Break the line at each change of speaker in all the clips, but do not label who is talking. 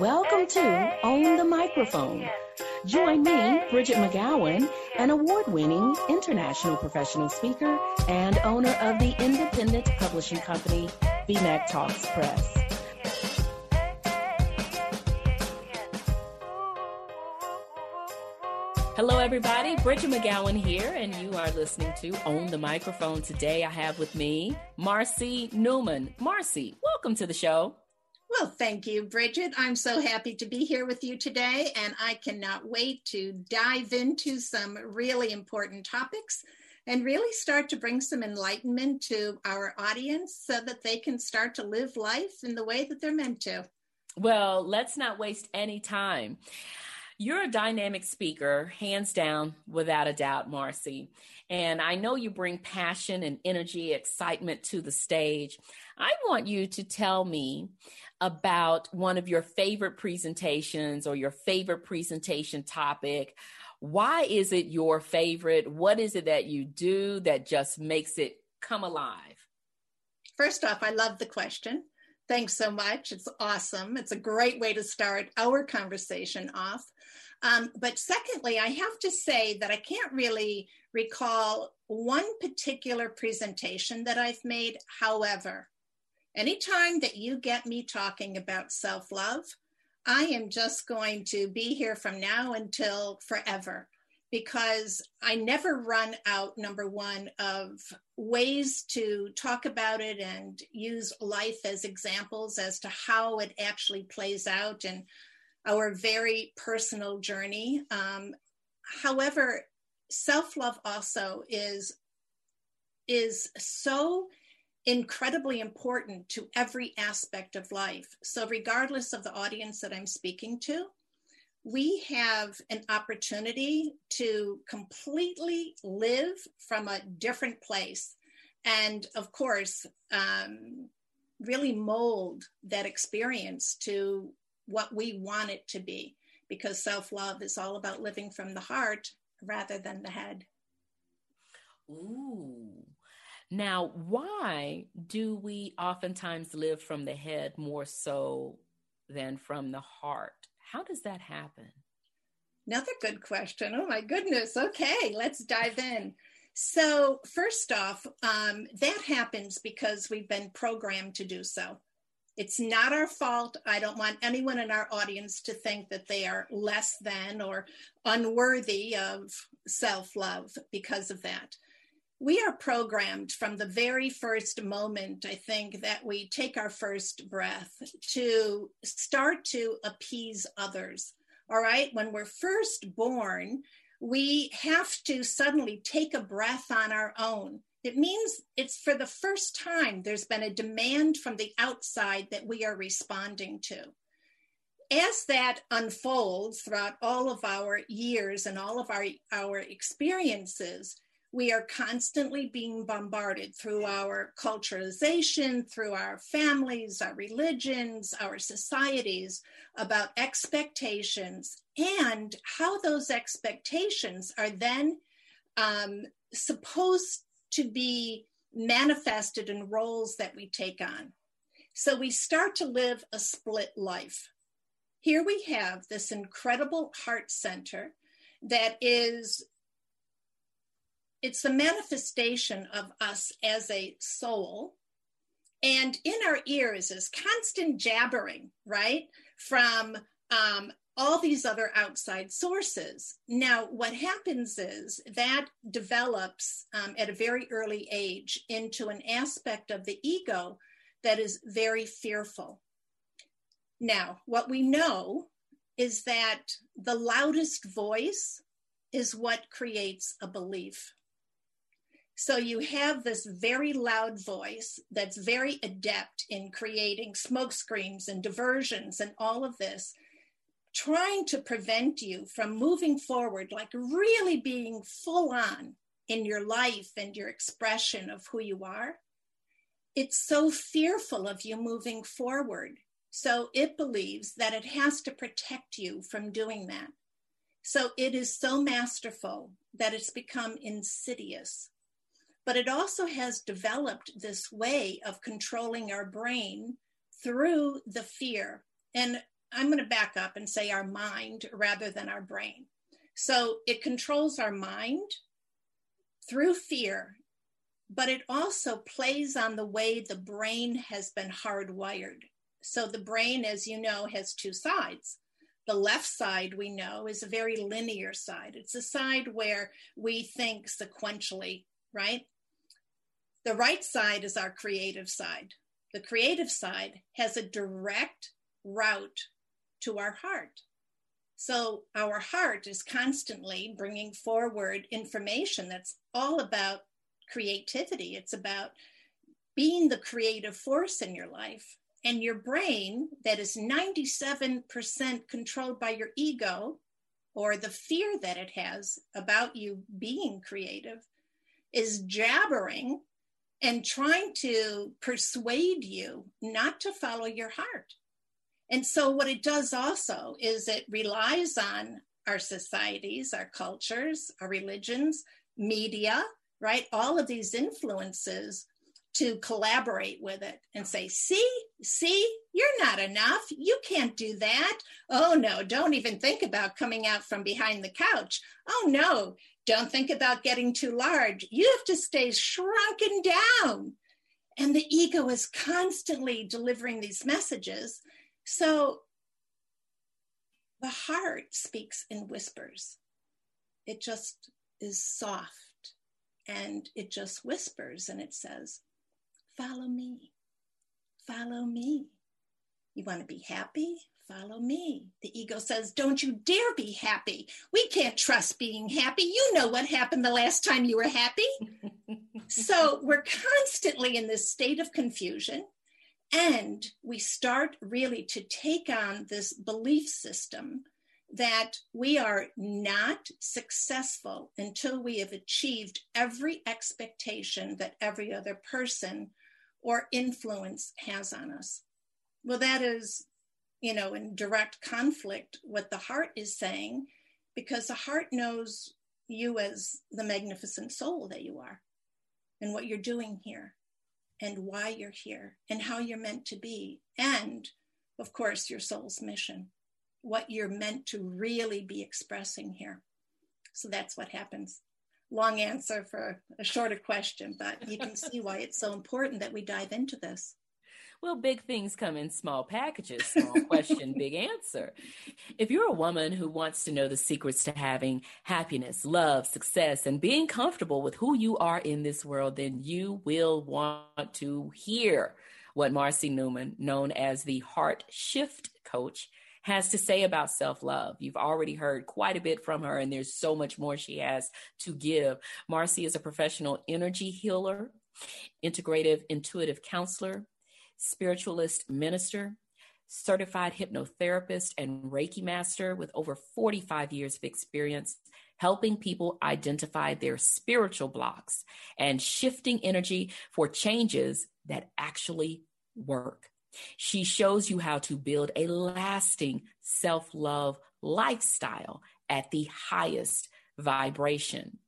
Welcome to Own the Microphone. Join me, Bridgett McGowen, an award winning international professional speaker and owner of the independent publishing company, BMAC Talks Press. Hello, everybody. Bridgett McGowen here, and you are listening to Own the Microphone. Today, I have with me Marcy Neumann. Marcy, welcome to the show.
Well, thank you, Bridgett. I'm so happy to be here with you today, and I cannot wait to dive into some really important topics and really start to bring some enlightenment to our audience so that they can start to live life in the way that they're meant to.
Well, let's not waste any time. You're a dynamic speaker, hands down, without a doubt, Marcy. And I know you bring passion and energy, excitement to the stage. I want you to tell me about one of your favorite presentations or your favorite presentation topic. Why is it your favorite? What is it that you do that just makes it come alive?
First off, I love the question. Thanks so much. It's awesome. It's a great way to start our conversation off. Um, but secondly, I have to say that I can't really recall one particular presentation that I've made. However, anytime that you get me talking about self love, I am just going to be here from now until forever because I never run out, number one, of ways to talk about it and use life as examples as to how it actually plays out in our very personal journey. Um, however, self love also is is so incredibly important to every aspect of life. So, regardless of the audience that I'm speaking to, we have an opportunity to completely live from a different place. And of course, um, really mold that experience to what we want it to be, because self love is all about living from the heart rather than the head.
Ooh. Now, why do we oftentimes live from the head more so than from the heart? How does that happen?
Another good question. Oh my goodness. Okay, let's dive in. So, first off, um, that happens because we've been programmed to do so. It's not our fault. I don't want anyone in our audience to think that they are less than or unworthy of self love because of that. We are programmed from the very first moment, I think, that we take our first breath to start to appease others. All right. When we're first born, we have to suddenly take a breath on our own. It means it's for the first time there's been a demand from the outside that we are responding to. As that unfolds throughout all of our years and all of our, our experiences, we are constantly being bombarded through our culturalization, through our families, our religions, our societies about expectations and how those expectations are then um, supposed to be manifested in roles that we take on. So we start to live a split life. Here we have this incredible heart center that is it's a manifestation of us as a soul. And in our ears is constant jabbering, right? From um, all these other outside sources. Now, what happens is that develops um, at a very early age into an aspect of the ego that is very fearful. Now, what we know is that the loudest voice is what creates a belief. So you have this very loud voice that's very adept in creating smoke screens and diversions and all of this, trying to prevent you from moving forward, like really being full on in your life and your expression of who you are. It's so fearful of you moving forward. So it believes that it has to protect you from doing that. So it is so masterful that it's become insidious but it also has developed this way of controlling our brain through the fear. And I'm going to back up and say our mind rather than our brain. So it controls our mind through fear, but it also plays on the way the brain has been hardwired. So the brain, as you know, has two sides. The left side, we know, is a very linear side. It's a side where we think sequentially, right? The right side is our creative side. The creative side has a direct route to our heart. So our heart is constantly bringing forward information that's all about creativity. It's about being the creative force in your life. And your brain, that is 97% controlled by your ego or the fear that it has about you being creative, is jabbering and trying to persuade you not to follow your heart. And so, what it does also is it relies on our societies, our cultures, our religions, media, right? All of these influences to collaborate with it and say, see, see, you're not enough. You can't do that. Oh, no, don't even think about coming out from behind the couch. Oh, no, don't think about getting too large. You have to stay shrunken down. And the ego is constantly delivering these messages so the heart speaks in whispers. It just is soft and it just whispers and it says, Follow me, follow me. You want to be happy? Follow me. The ego says, Don't you dare be happy. We can't trust being happy. You know what happened the last time you were happy. so we're constantly in this state of confusion and we start really to take on this belief system that we are not successful until we have achieved every expectation that every other person or influence has on us. Well, that is, you know, in direct conflict what the heart is saying, because the heart knows you as the magnificent soul that you are and what you're doing here and why you're here and how you're meant to be. And of course, your soul's mission, what you're meant to really be expressing here. So that's what happens. Long answer for a shorter question, but you can see why it's so important that we dive into this.
Well, big things come in small packages. Small question, big answer. If you're a woman who wants to know the secrets to having happiness, love, success, and being comfortable with who you are in this world, then you will want to hear what Marcy Neumann, known as the Heart Shift Coach, has to say about self love. You've already heard quite a bit from her, and there's so much more she has to give. Marcy is a professional energy healer, integrative intuitive counselor, spiritualist minister, certified hypnotherapist, and Reiki master with over 45 years of experience helping people identify their spiritual blocks and shifting energy for changes that actually work. She shows you how to build a lasting self love lifestyle at the highest vibration.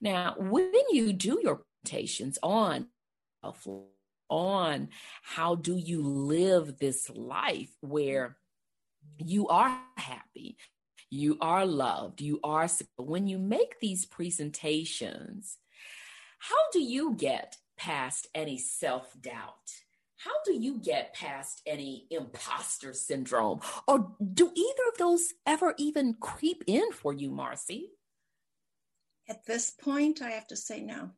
Now, when you do your presentations on self on how do you live this life where you are happy you are loved you are when you make these presentations how do you get past any self-doubt? How do you get past any imposter syndrome? Or do either of those ever even creep in for you marcy?
At this point i have to say no.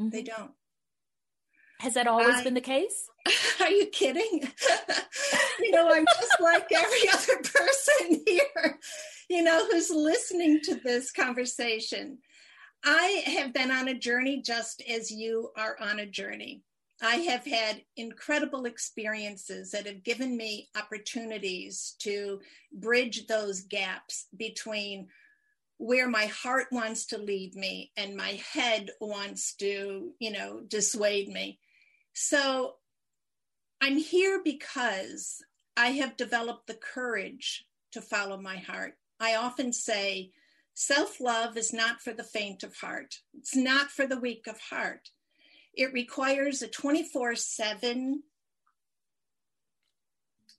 Mm-hmm. they don't
has that always I, been the case?
Are you kidding? you know, I'm just like every other person here, you know, who's listening to this conversation. I have been on a journey just as you are on a journey. I have had incredible experiences that have given me opportunities to bridge those gaps between where my heart wants to lead me and my head wants to, you know, dissuade me. So I'm here because I have developed the courage to follow my heart. I often say, self love is not for the faint of heart, it's not for the weak of heart. It requires a 24 7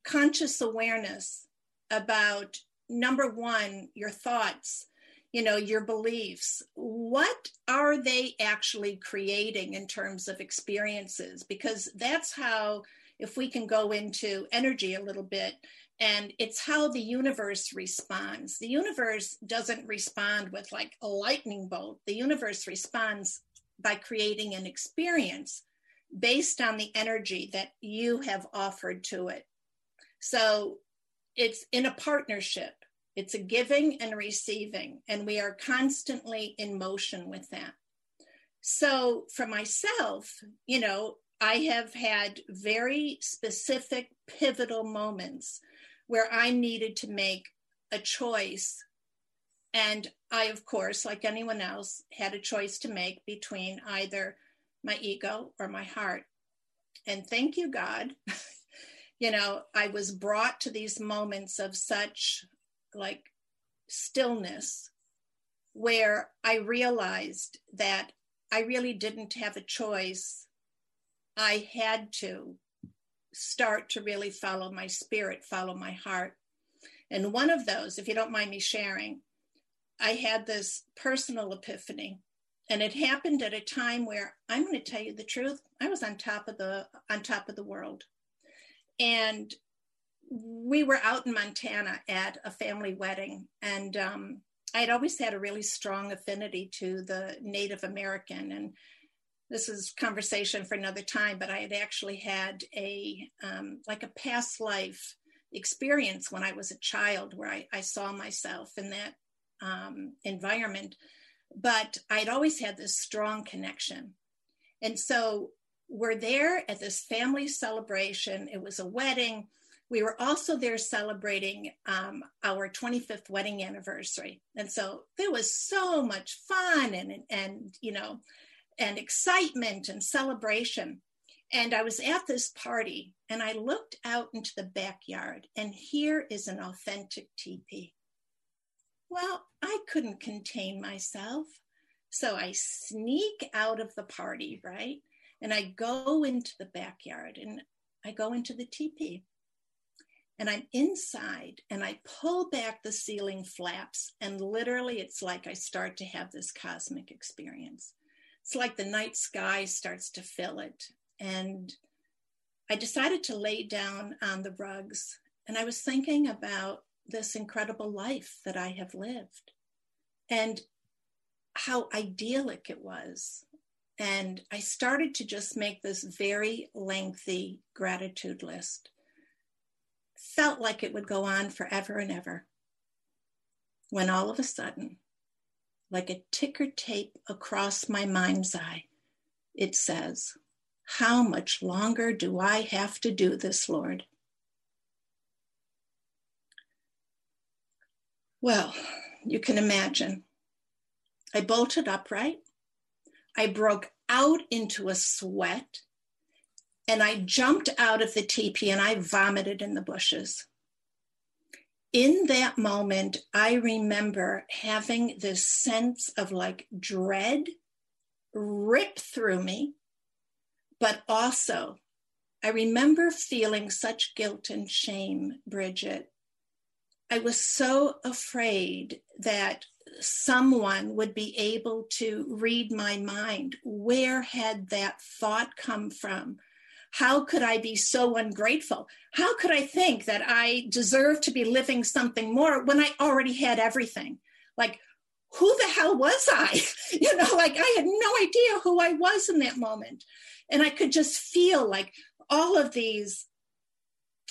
conscious awareness about number one, your thoughts, you know, your beliefs. What are they actually creating in terms of experiences? Because that's how, if we can go into energy a little bit, and it's how the universe responds. The universe doesn't respond with like a lightning bolt, the universe responds by creating an experience based on the energy that you have offered to it. So it's in a partnership, it's a giving and receiving, and we are constantly in motion with that. So for myself, you know, I have had very specific pivotal moments where I needed to make a choice. And I, of course, like anyone else, had a choice to make between either my ego or my heart. And thank you, God. you know, I was brought to these moments of such like stillness where I realized that I really didn't have a choice. I had to start to really follow my spirit, follow my heart. And one of those, if you don't mind me sharing, I had this personal epiphany. And it happened at a time where I'm going to tell you the truth. I was on top of the on top of the world. And we were out in Montana at a family wedding, and um, I had always had a really strong affinity to the Native American, and this is conversation for another time, but I had actually had a um, like a past life experience when I was a child where I, I saw myself in that um, environment. But I'd always had this strong connection. And so we're there at this family celebration. It was a wedding. We were also there celebrating um, our 25th wedding anniversary. And so there was so much fun and, and, you know, and excitement and celebration. And I was at this party and I looked out into the backyard, and here is an authentic teepee. Well, I couldn't contain myself. So I sneak out of the party, right? And I go into the backyard and I go into the teepee. And I'm inside and I pull back the ceiling flaps, and literally it's like I start to have this cosmic experience it's like the night sky starts to fill it. And I decided to lay down on the rugs and I was thinking about this incredible life that I have lived and how idyllic it was. And I started to just make this very lengthy gratitude list. Felt like it would go on forever and ever. When all of a sudden, like a ticker tape across my mind's eye. It says, How much longer do I have to do this, Lord? Well, you can imagine. I bolted upright. I broke out into a sweat and I jumped out of the teepee and I vomited in the bushes in that moment, I remember having this sense of like dread rip through me, but also I remember feeling such guilt and shame, Bridgett. I was so afraid that someone would be able to read my mind. Where had that thought come from? How could I be so ungrateful? How could I think that I deserve to be living something more when I already had everything? Like, who the hell was I? You know, like I had no idea who I was in that moment. And I could just feel like all of these,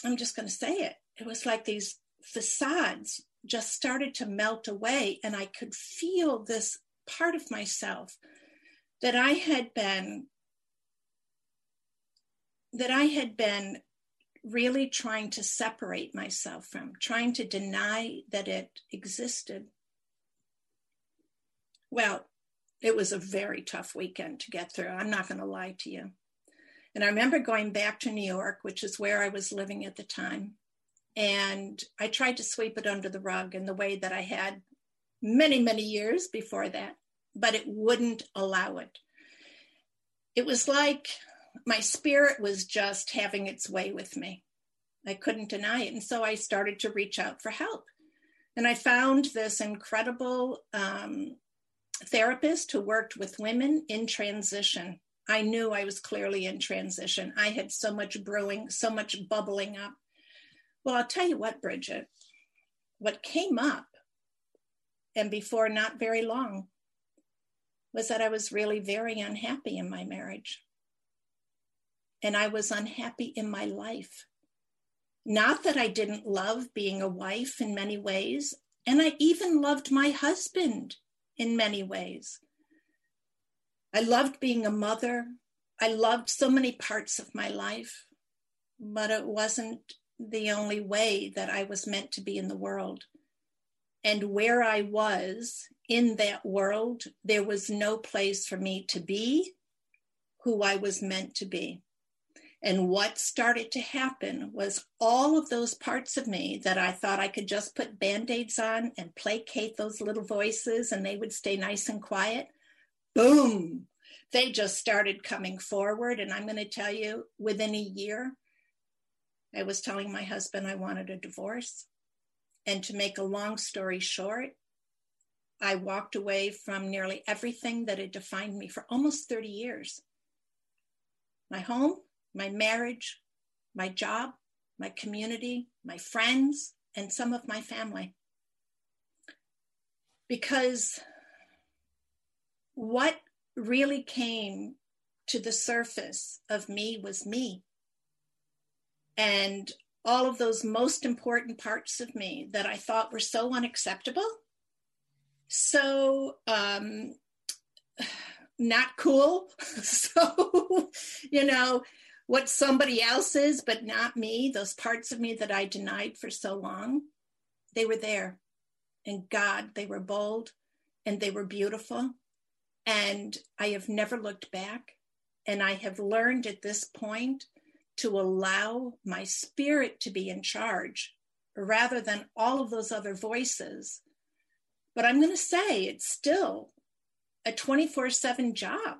I'm just going to say it, it was like these facades just started to melt away. And I could feel this part of myself that I had been that I had been really trying to separate myself from, trying to deny that it existed. Well, it was a very tough weekend to get through. I'm not going to lie to you. And I remember going back to New York, which is where I was living at the time. And I tried to sweep it under the rug in the way that I had many, many years before that, but it wouldn't allow it. It was like my spirit was just having its way with me. I couldn't deny it. And so I started to reach out for help. And I found this incredible um, therapist who worked with women in transition. I knew I was clearly in transition. I had so much brewing, so much bubbling up. Well, I'll tell you what, Bridgett, what came up, and before not very long, was that I was really very unhappy in my marriage. And I was unhappy in my life. Not that I didn't love being a wife in many ways, and I even loved my husband in many ways. I loved being a mother. I loved so many parts of my life, but it wasn't the only way that I was meant to be in the world. And where I was in that world, there was no place for me to be who I was meant to be. And what started to happen was all of those parts of me that I thought I could just put band aids on and placate those little voices and they would stay nice and quiet. Boom! They just started coming forward. And I'm going to tell you, within a year, I was telling my husband I wanted a divorce. And to make a long story short, I walked away from nearly everything that had defined me for almost 30 years my home, my marriage, my job, my community, my friends, and some of my family. Because what really came to the surface of me was me. And all of those most important parts of me that I thought were so unacceptable, so um, not cool. so, you know, what somebody else is, but not me, those parts of me that I denied for so long, they were there. And God, they were bold and they were beautiful. And I have never looked back. And I have learned at this point to allow my spirit to be in charge rather than all of those other voices. But I'm going to say it's still a 24 7 job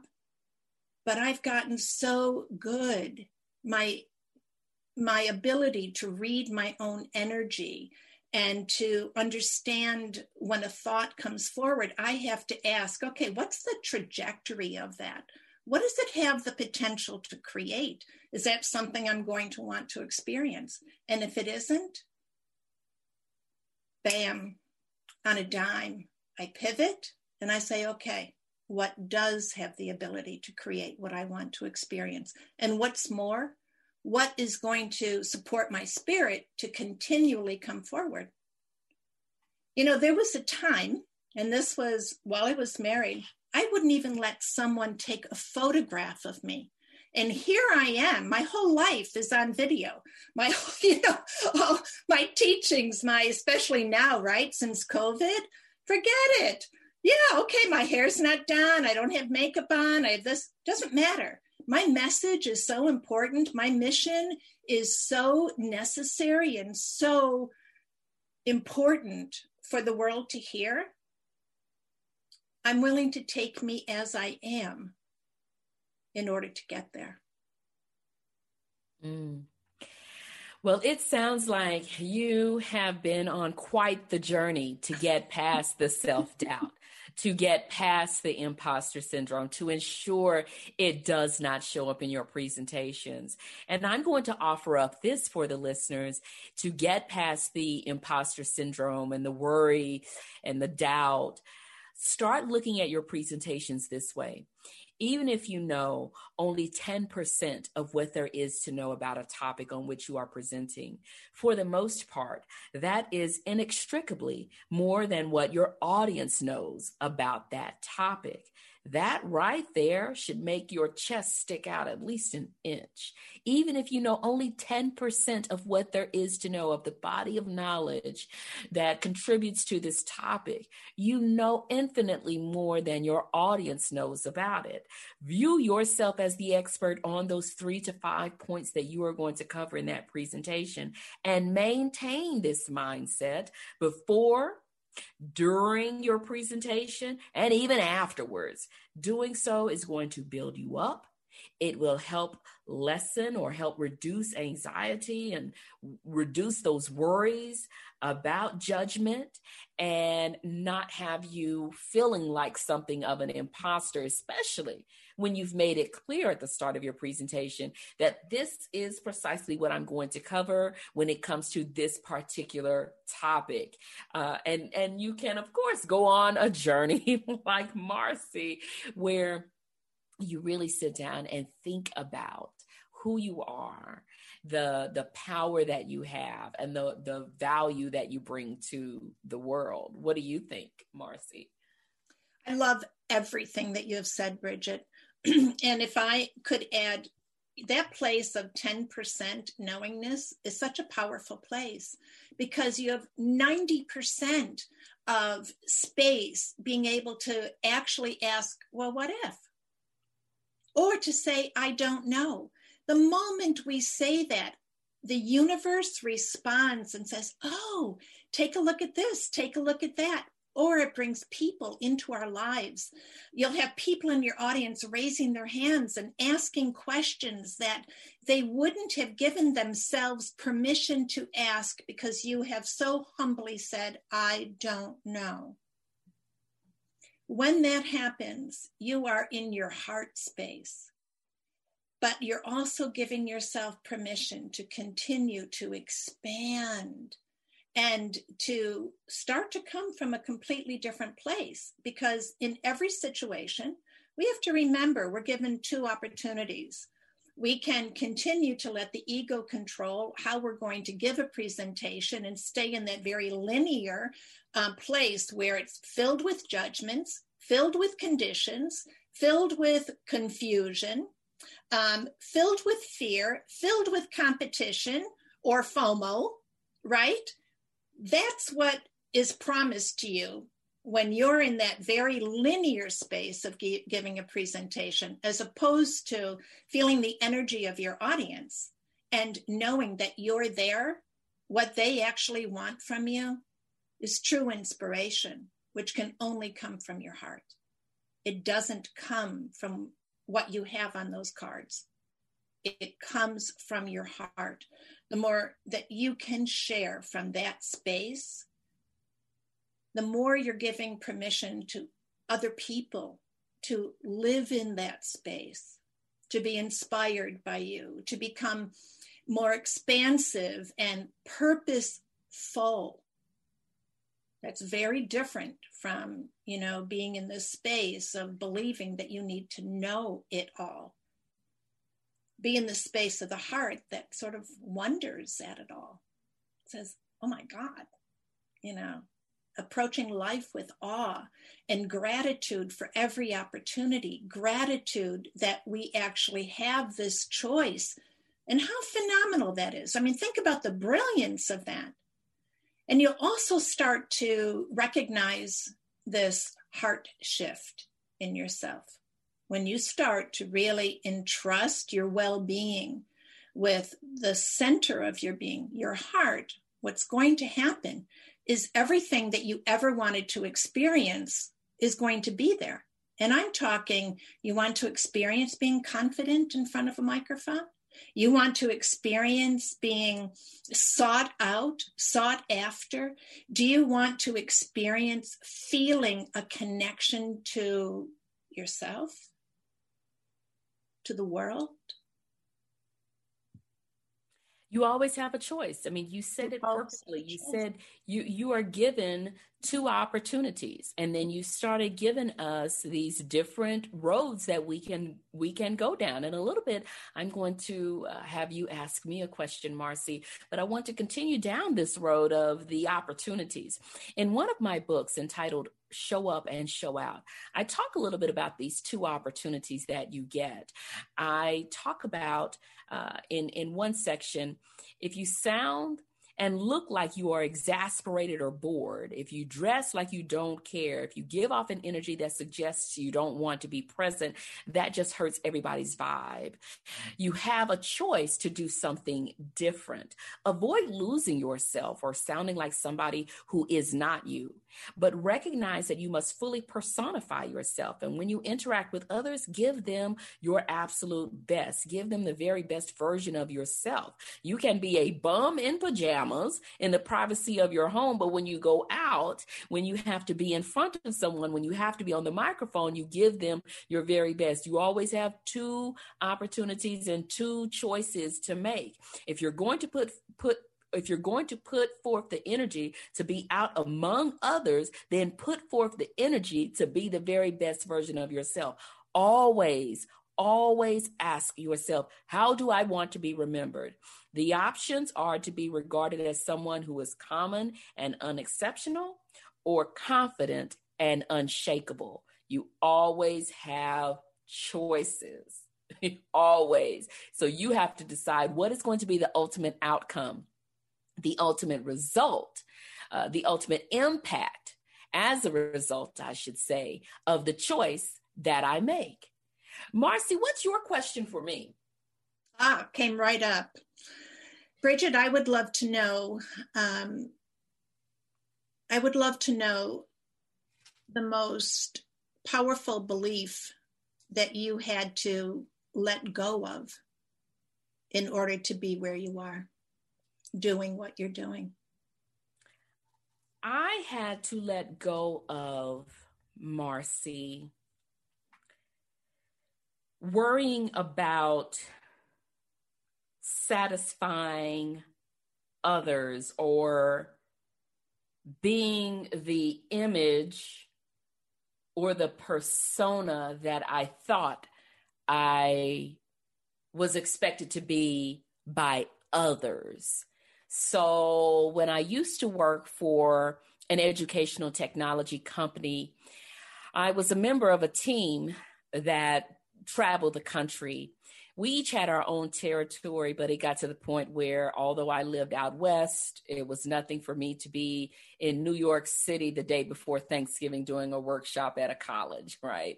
but I've gotten so good. My my ability to read my own energy and to understand when a thought comes forward, I have to ask, okay, what's the trajectory of that? What does it have the potential to create? Is that something I'm going to want to experience? And if it isn't, bam, on a dime, I pivot and I say, okay, what does have the ability to create what I want to experience. And what's more, what is going to support my spirit to continually come forward. You know, there was a time, and this was while I was married, I wouldn't even let someone take a photograph of me. And here I am. My whole life is on video. My, you know, all my teachings, my especially now, right since COVID, forget it yeah, okay, my hair's not done. I don't have makeup on. I have this. Doesn't matter. My message is so important. My mission is so necessary and so important for the world to hear. I'm willing to take me as I am in order to get there.
Mm. Well, it sounds like you have been on quite the journey to get past the self doubt to get past the imposter syndrome to ensure it does not show up in your presentations. And I'm going to offer up this for the listeners to get past the imposter syndrome and the worry and the doubt. Start looking at your presentations this way even if you know only 10% of what there is to know about a topic on which you are presenting, for the most part, that is inextricably more than what your audience knows about that topic. That right there should make your chest stick out at least an inch. Even if you know only 10% of what there is to know of the body of knowledge that contributes to this topic, you know infinitely more than your audience knows about it. View yourself as the expert on those three to five points that you are going to cover in that presentation and maintain this mindset before during your presentation and even afterwards. Doing so is going to build you up It will help lessen or help reduce anxiety and reduce those worries about judgment and not have you feeling like something of an imposter, especially when you've made it clear at the start of your presentation that this is precisely what I'm going to cover when it comes to this particular topic. Uh, and, and you can, of course, go on a journey like Marcy, where you really sit down and think about who you are the the power that you have and the the value that you bring to the world. What do you think marcy?
I love everything that you have said bridgett and if i could add that place of 10% knowingness is such a powerful place because you have 90% of space being able to actually ask, well, what if? Or to say, I don't know. The moment we say that, the universe responds and says, Oh, take a look at this, take a look at that. Or it brings people into our lives. You'll have people in your audience raising their hands and asking questions that they wouldn't have given themselves permission to ask because you have so humbly said, I don't know. When that happens, you are in your heart space but you're also giving yourself permission to continue to expand and to start to come from a completely different place. Because in every situation, we have to remember we're given two opportunities. We can continue to let the ego control how we're going to give a presentation and stay in that very linear um, place where it's filled with judgments, filled with conditions, filled with confusion, um, filled with fear, filled with competition or FOMO, right? That's what is promised to you when you're in that very linear space of gi- giving a presentation, as opposed to feeling the energy of your audience and knowing that you're there, what they actually want from you is true inspiration, which can only come from your heart. It doesn't come from what you have on those cards. It comes from your heart. The more that you can share from that space, the more you're giving permission to other people to live in that space, to be inspired by you, to become more expansive and purposeful. That's very different from, you know, being in this space of believing that you need to know it all. Be in the space of the heart that sort of wonders at it all. Says, oh my God, you know, approaching life with awe and gratitude for every opportunity, gratitude that we actually have this choice and how phenomenal that is. I mean, think about the brilliance of that. And you'll also start to recognize this heart shift in yourself. When you start to really entrust your well being with the center of your being, your heart, what's going to happen is everything that you ever wanted to experience is going to be there. And I'm talking, you want to experience being confident in front of a microphone? You want to experience being sought out, sought after? Do you want to experience feeling a connection to yourself, to the world?
you always have a choice. I mean, you said it perfectly. You said you you are given two opportunities and then you started giving us these different roads that we can we can go down. In a little bit, I'm going to uh, have you ask me a question, Marcy, but I want to continue down this road of the opportunities. In one of my books entitled show up and show out. I talk a little bit about these two opportunities that you get. I talk about uh, in in one section if you sound and look like you are exasperated or bored, if you dress like you don't care, if you give off an energy that suggests you don't want to be present, that just hurts everybody's vibe. You have a choice to do something different. Avoid losing yourself or sounding like somebody who is not you, but recognize that you must fully personify yourself. And when you interact with others, give them your absolute best. Give them the very best version of yourself. You can be a bum in pajamas in the privacy of your home, but when you go out, when you have to be in front of someone, when you have to be on the microphone, you give them your very best. You always have two opportunities and two choices to make. If you're going to put put if you're going to put forth the energy to be out among others, then put forth the energy to be the very best version of yourself. Always, always ask yourself, how do I want to be remembered? The options are to be regarded as someone who is common and unexceptional or confident and unshakable. You always have choices. always. So you have to decide what is going to be the ultimate outcome, the ultimate result, uh, the ultimate impact as a result, I should say, of the choice that I make. Marcy, what's your question for me?
Ah, came right up. Bridgett, I would love to know. Um, I would love to know the most powerful belief that you had to let go of in order to be where you are, doing what you're doing.
I had to let go of Marcy worrying about satisfying others or being the image or the persona that I thought I was expected to be by others. So when I used to work for an educational technology company, I was a member of a team that traveled the country. We each had our own territory, but it got to the point where, although I lived out west, it was nothing for me to be in New York City the day before Thanksgiving doing a workshop at a college, right?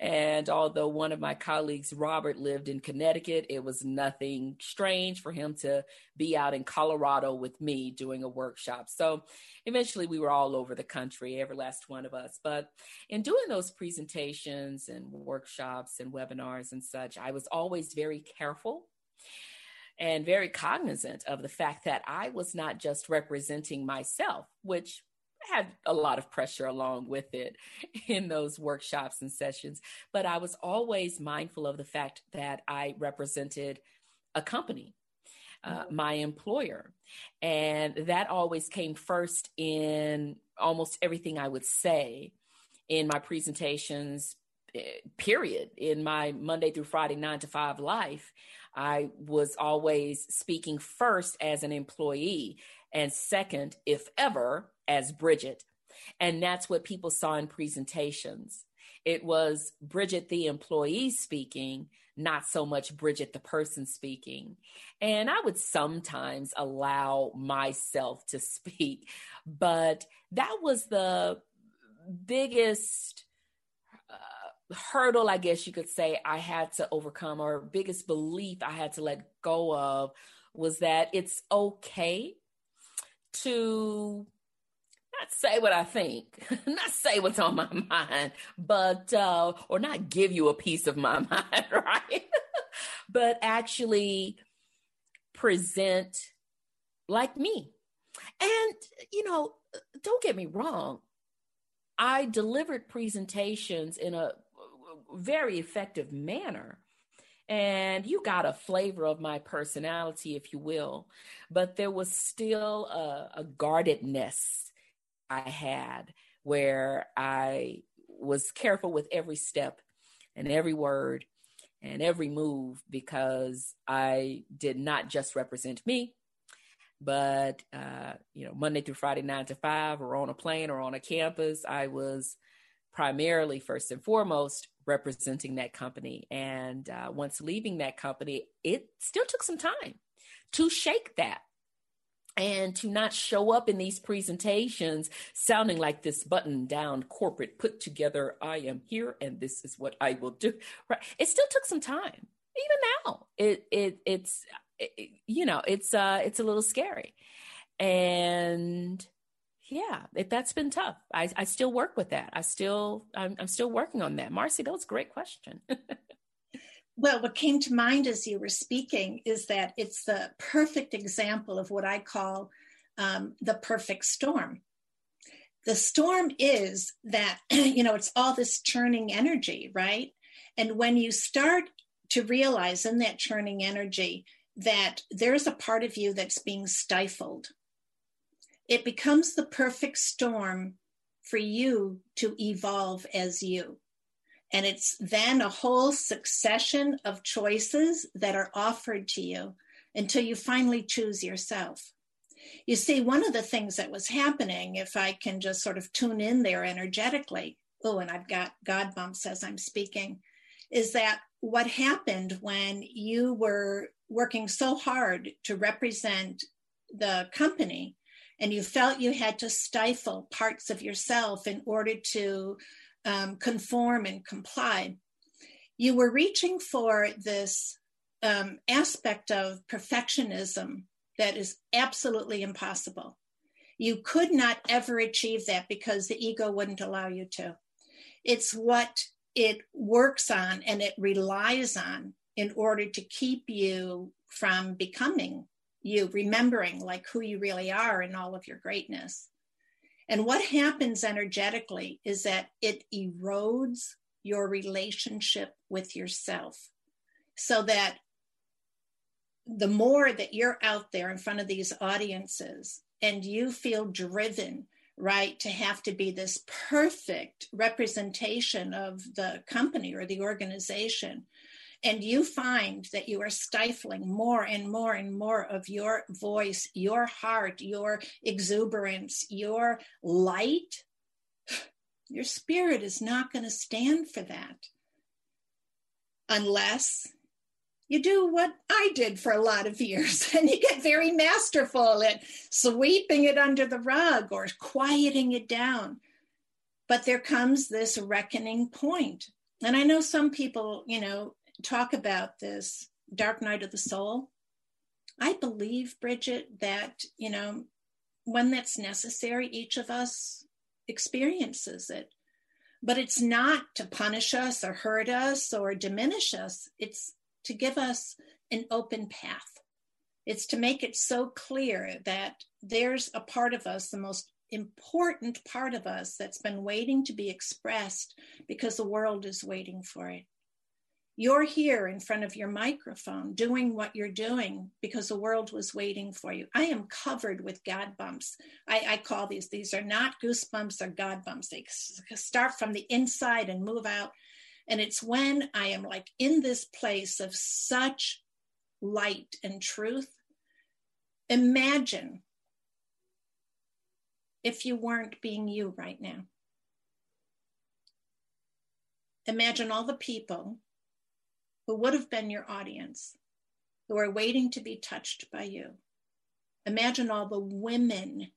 And although one of my colleagues, Robert, lived in Connecticut, it was nothing strange for him to be out in Colorado with me doing a workshop. So eventually we were all over the country, every last one of us. But in doing those presentations and workshops and webinars and such, I was always very careful and very cognizant of the fact that I was not just representing myself, which had a lot of pressure along with it in those workshops and sessions, but I was always mindful of the fact that I represented a company. Uh, mm-hmm. my employer. And that always came first in almost everything I would say in my presentations, eh, period, in my Monday through Friday, nine to five life. I was always speaking first as an employee and second, if ever, as Bridgett. And that's what people saw in presentations. It was Bridgett, the employee, speaking, not so much Bridgett, the person speaking. And I would sometimes allow myself to speak, but that was the biggest hurdle, I guess you could say, I had to overcome, or biggest belief I had to let go of was that it's okay to not say what I think, not say what's on my mind, but, uh, or not give you a piece of my mind, right? but actually present like me. And, you know, don't get me wrong. I delivered presentations in a very effective manner. And you got a flavor of my personality, if you will, but there was still a, a guardedness I had where I was careful with every step and every word and every move because I did not just represent me, but uh, you know, Monday through Friday, nine to five, or on a plane or on a campus, I was primarily, first and foremost, representing that company. And uh, once leaving that company, it still took some time to shake that. and to not show up in these presentations sounding like this button down corporate put together i am here and this is what i will do right it still took some time even now it it it's it, you know it's uh it's a little scary and yeah it, that's been tough I, I still work with that i still I'm, I'm still working on that marcy that was a great question
Well, what came to mind as you were speaking is that it's the perfect example of what I call um, the perfect storm. The storm is that, you know, it's all this churning energy, right? And when you start to realize in that churning energy that there's a part of you that's being stifled, it becomes the perfect storm for you to evolve as you. And it's then a whole succession of choices that are offered to you until you finally choose yourself. You see, one of the things that was happening, if I can just sort of tune in there energetically, oh, and I've got God bumps as I'm speaking, is that what happened when you were working so hard to represent the company and you felt you had to stifle parts of yourself in order to um, conform and comply, you were reaching for this um, aspect of perfectionism that is absolutely impossible. You could not ever achieve that because the ego wouldn't allow you to. It's what it works on and it relies on in order to keep you from becoming you, remembering like who you really are and all of your greatness. And what happens energetically is that it erodes your relationship with yourself so that the more that you're out there in front of these audiences and you feel driven right to have to be this perfect representation of the company or the organization and you find that you are stifling more and more and more of your voice, your heart, your exuberance, your light, your spirit is not going to stand for that unless you do what I did for a lot of years and you get very masterful at sweeping it under the rug or quieting it down. But there comes this reckoning point. And I know some people, you know, talk about this dark night of the soul. I believe, Bridgett, that, you know, when that's necessary, each of us experiences it. But it's not to punish us or hurt us or diminish us, it's to give us an open path. It's to make it so clear that there's a part of us, the most important part of us, that's been waiting to be expressed because the world is waiting for it. You're here in front of your microphone doing what you're doing because the world was waiting for you. I am covered with God bumps. I, I call these, these are not goosebumps, they're God bumps. They start from the inside and move out. And it's when I am like in this place of such light and truth. Imagine if you weren't being you right now. Imagine all the people who would have been your audience, who are waiting to be touched by you. Imagine all the women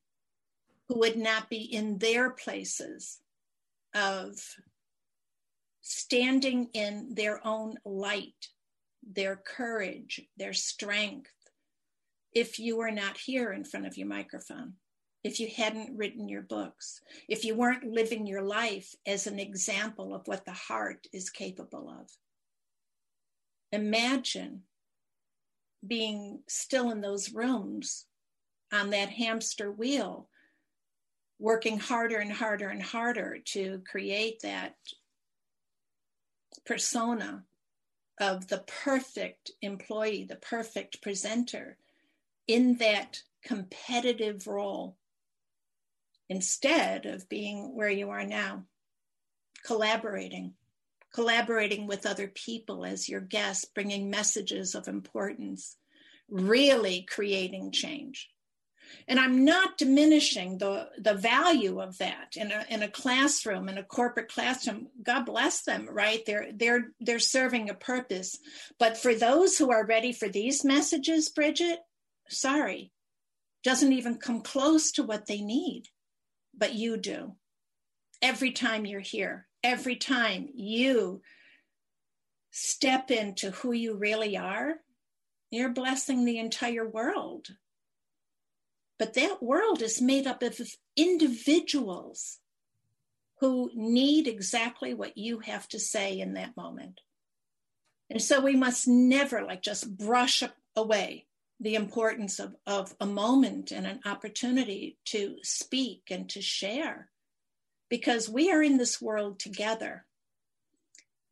who would not be in their places of standing in their own light, their courage, their strength, if you were not here in front of your microphone, if you hadn't written your books, if you weren't living your life as an example of what the heart is capable of imagine being still in those rooms on that hamster wheel, working harder and harder and harder to create that persona of the perfect employee, the perfect presenter in that competitive role instead of being where you are now, collaborating collaborating with other people as your guest, bringing messages of importance, really creating change. And I'm not diminishing the, the value of that in a, in a classroom, in a corporate classroom. God bless them, right? They're, they're, they're serving a purpose. But for those who are ready for these messages, Bridgett, sorry, doesn't even come close to what they need, but you do. Every time you're here, every time you step into who you really are, you're blessing the entire world. But that world is made up of individuals who need exactly what you have to say in that moment. And so we must never like just brush away the importance of, of a moment and an opportunity to speak and to share because we are in this world together.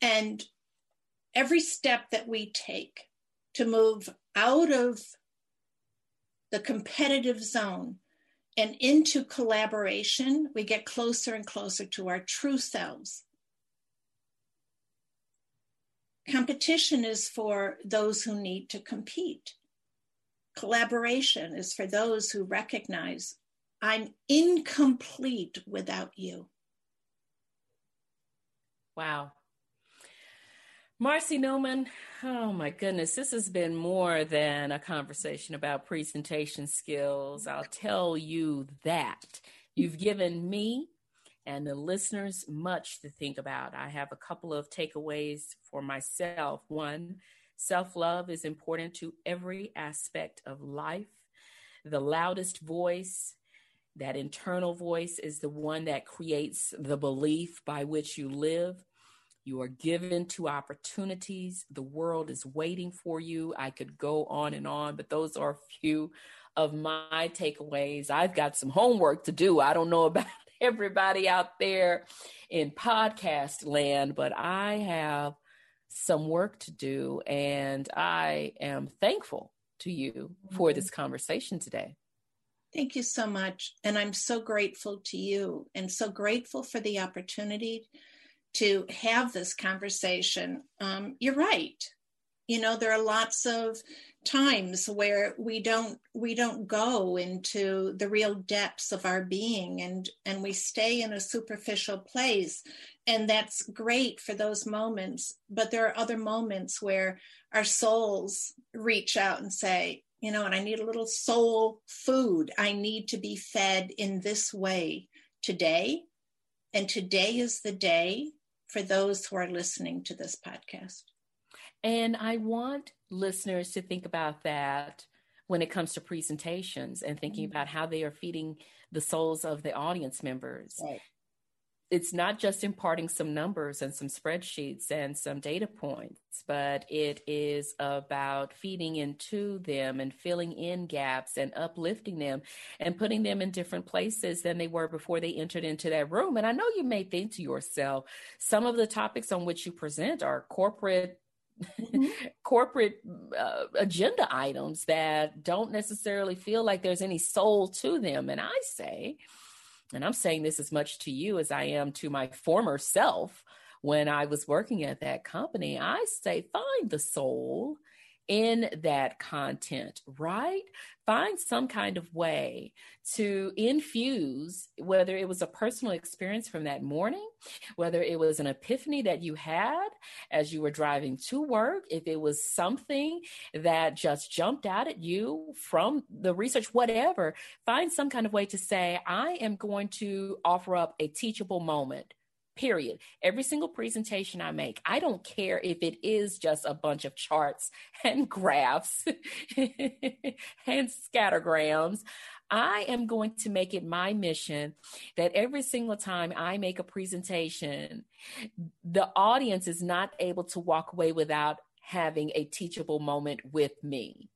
And every step that we take to move out of the competitive zone and into collaboration, we get closer and closer to our true selves. Competition is for those who need to compete. Collaboration is for those who recognize I'm incomplete without you.
Wow. Marcy Neumann, oh my goodness, this has been more than a conversation about presentation skills. I'll tell you that. You've given me and the listeners much to think about. I have a couple of takeaways for myself. One, self love is important to every aspect of life. The loudest voice, that internal voice, is the one that creates the belief by which you live. You are given two opportunities. The world is waiting for you. I could go on and on, but those are a few of my takeaways. I've got some homework to do. I don't know about everybody out there in podcast land, but I have some work to do. And I am thankful to you for mm-hmm. this conversation today.
Thank you so much. And I'm so grateful to you and so grateful for the opportunity to have this conversation. Um, you're right. You know, there are lots of times where we don't we don't go into the real depths of our being and and we stay in a superficial place and that's great for those moments but there are other moments where our souls reach out and say you know and i need a little soul food i need to be fed in this way today and today is the day for those who are listening to this podcast.
And I want listeners to think about that when it comes to presentations and thinking mm-hmm. about how they are feeding the souls of the audience members. Right it's not just imparting some numbers and some spreadsheets and some data points, but it is about feeding into them and filling in gaps and uplifting them and putting them in different places than they were before they entered into that room. And I know you may think to yourself, some of the topics on which you present are corporate Mm-hmm. corporate uh, agenda items that don't necessarily feel like there's any soul to them. And I say, and I'm saying this as much to you as I am to my former self when I was working at that company. I say, find the soul in that content, right? Find some kind of way to infuse, whether it was a personal experience from that morning, whether it was an epiphany that you had as you were driving to work, if it was something that just jumped out at you from the research, whatever, find some kind of way to say, I am going to offer up a teachable moment period. Every single presentation I make, I don't care if it is just a bunch of charts and graphs and scattergrams. I am going to make it my mission that every single time I make a presentation, the audience is not able to walk away without having a teachable moment with me.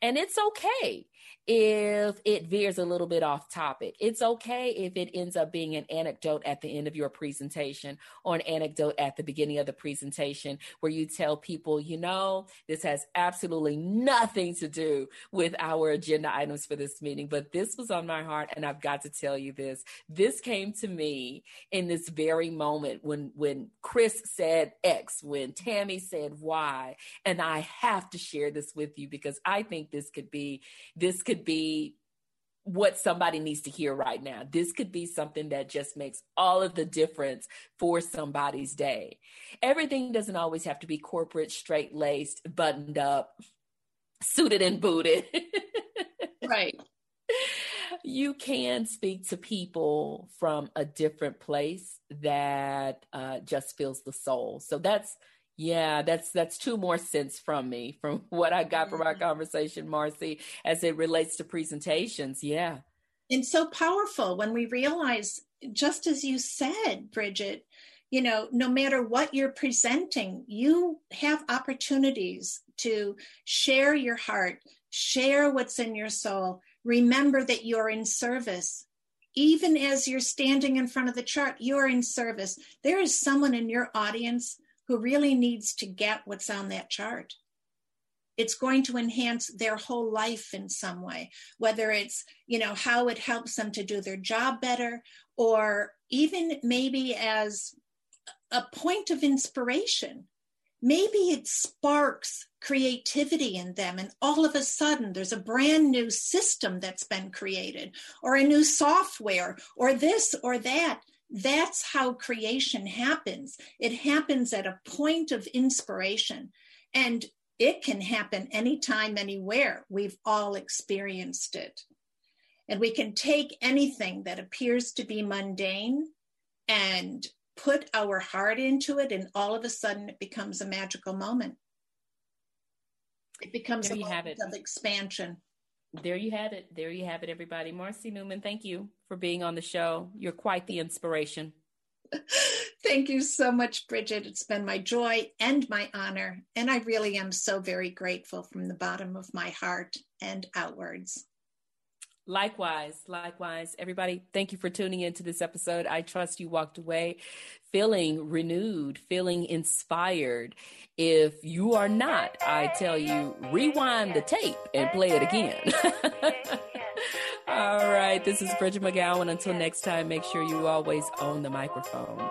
And it's okay if it veers a little bit off topic. It's okay if it ends up being an anecdote at the end of your presentation or an anecdote at the beginning of the presentation where you tell people, you know, this has absolutely nothing to do with our agenda items for this meeting, but this was on my heart and I've got to tell you this. This came to me in this very moment when when Chris said X, when Tammy said Y, and I have to share this with you because I think this could be this could could be what somebody needs to hear right now. This could be something that just makes all of the difference for somebody's day. Everything doesn't always have to be corporate, straight laced, buttoned up, suited and booted.
right.
you can speak to people from a different place that uh, just fills the soul. So that's yeah, that's that's two more cents from me from what I got from our mm-hmm. conversation, Marcy, as it relates to presentations. Yeah.
And so powerful when we realize, just as you said, Bridgett, you know, no matter what you're presenting, you have opportunities to share your heart, share what's in your soul. Remember that you're in service. Even as you're standing in front of the chart, you're in service. There is someone in your audience who really needs to get what's on that chart. It's going to enhance their whole life in some way, whether it's, you know, how it helps them to do their job better, or even maybe as a point of inspiration. Maybe it sparks creativity in them, and all of a sudden there's a brand new system that's been created, or a new software, or this or that. That's how creation happens. It happens at a point of inspiration, and it can happen anytime, anywhere. We've all experienced it. And we can take anything that appears to be mundane and put our heart into it, and all of a sudden it becomes a magical moment. It becomes there a moment of expansion.
There you have it. There you have it, everybody. Marcy Neumann, thank you for being on the show. You're quite the inspiration.
Thank you so much, Bridgett. It's been my joy and my honor. And I really am so very grateful from the bottom of my heart and outwards.
Likewise, likewise. Everybody, thank you for tuning into this episode. I trust you walked away feeling renewed, feeling inspired. If you are not, I tell you, rewind the tape and play it again. All right, this is Bridgett McGowen. Until next time, make sure you always own the microphone.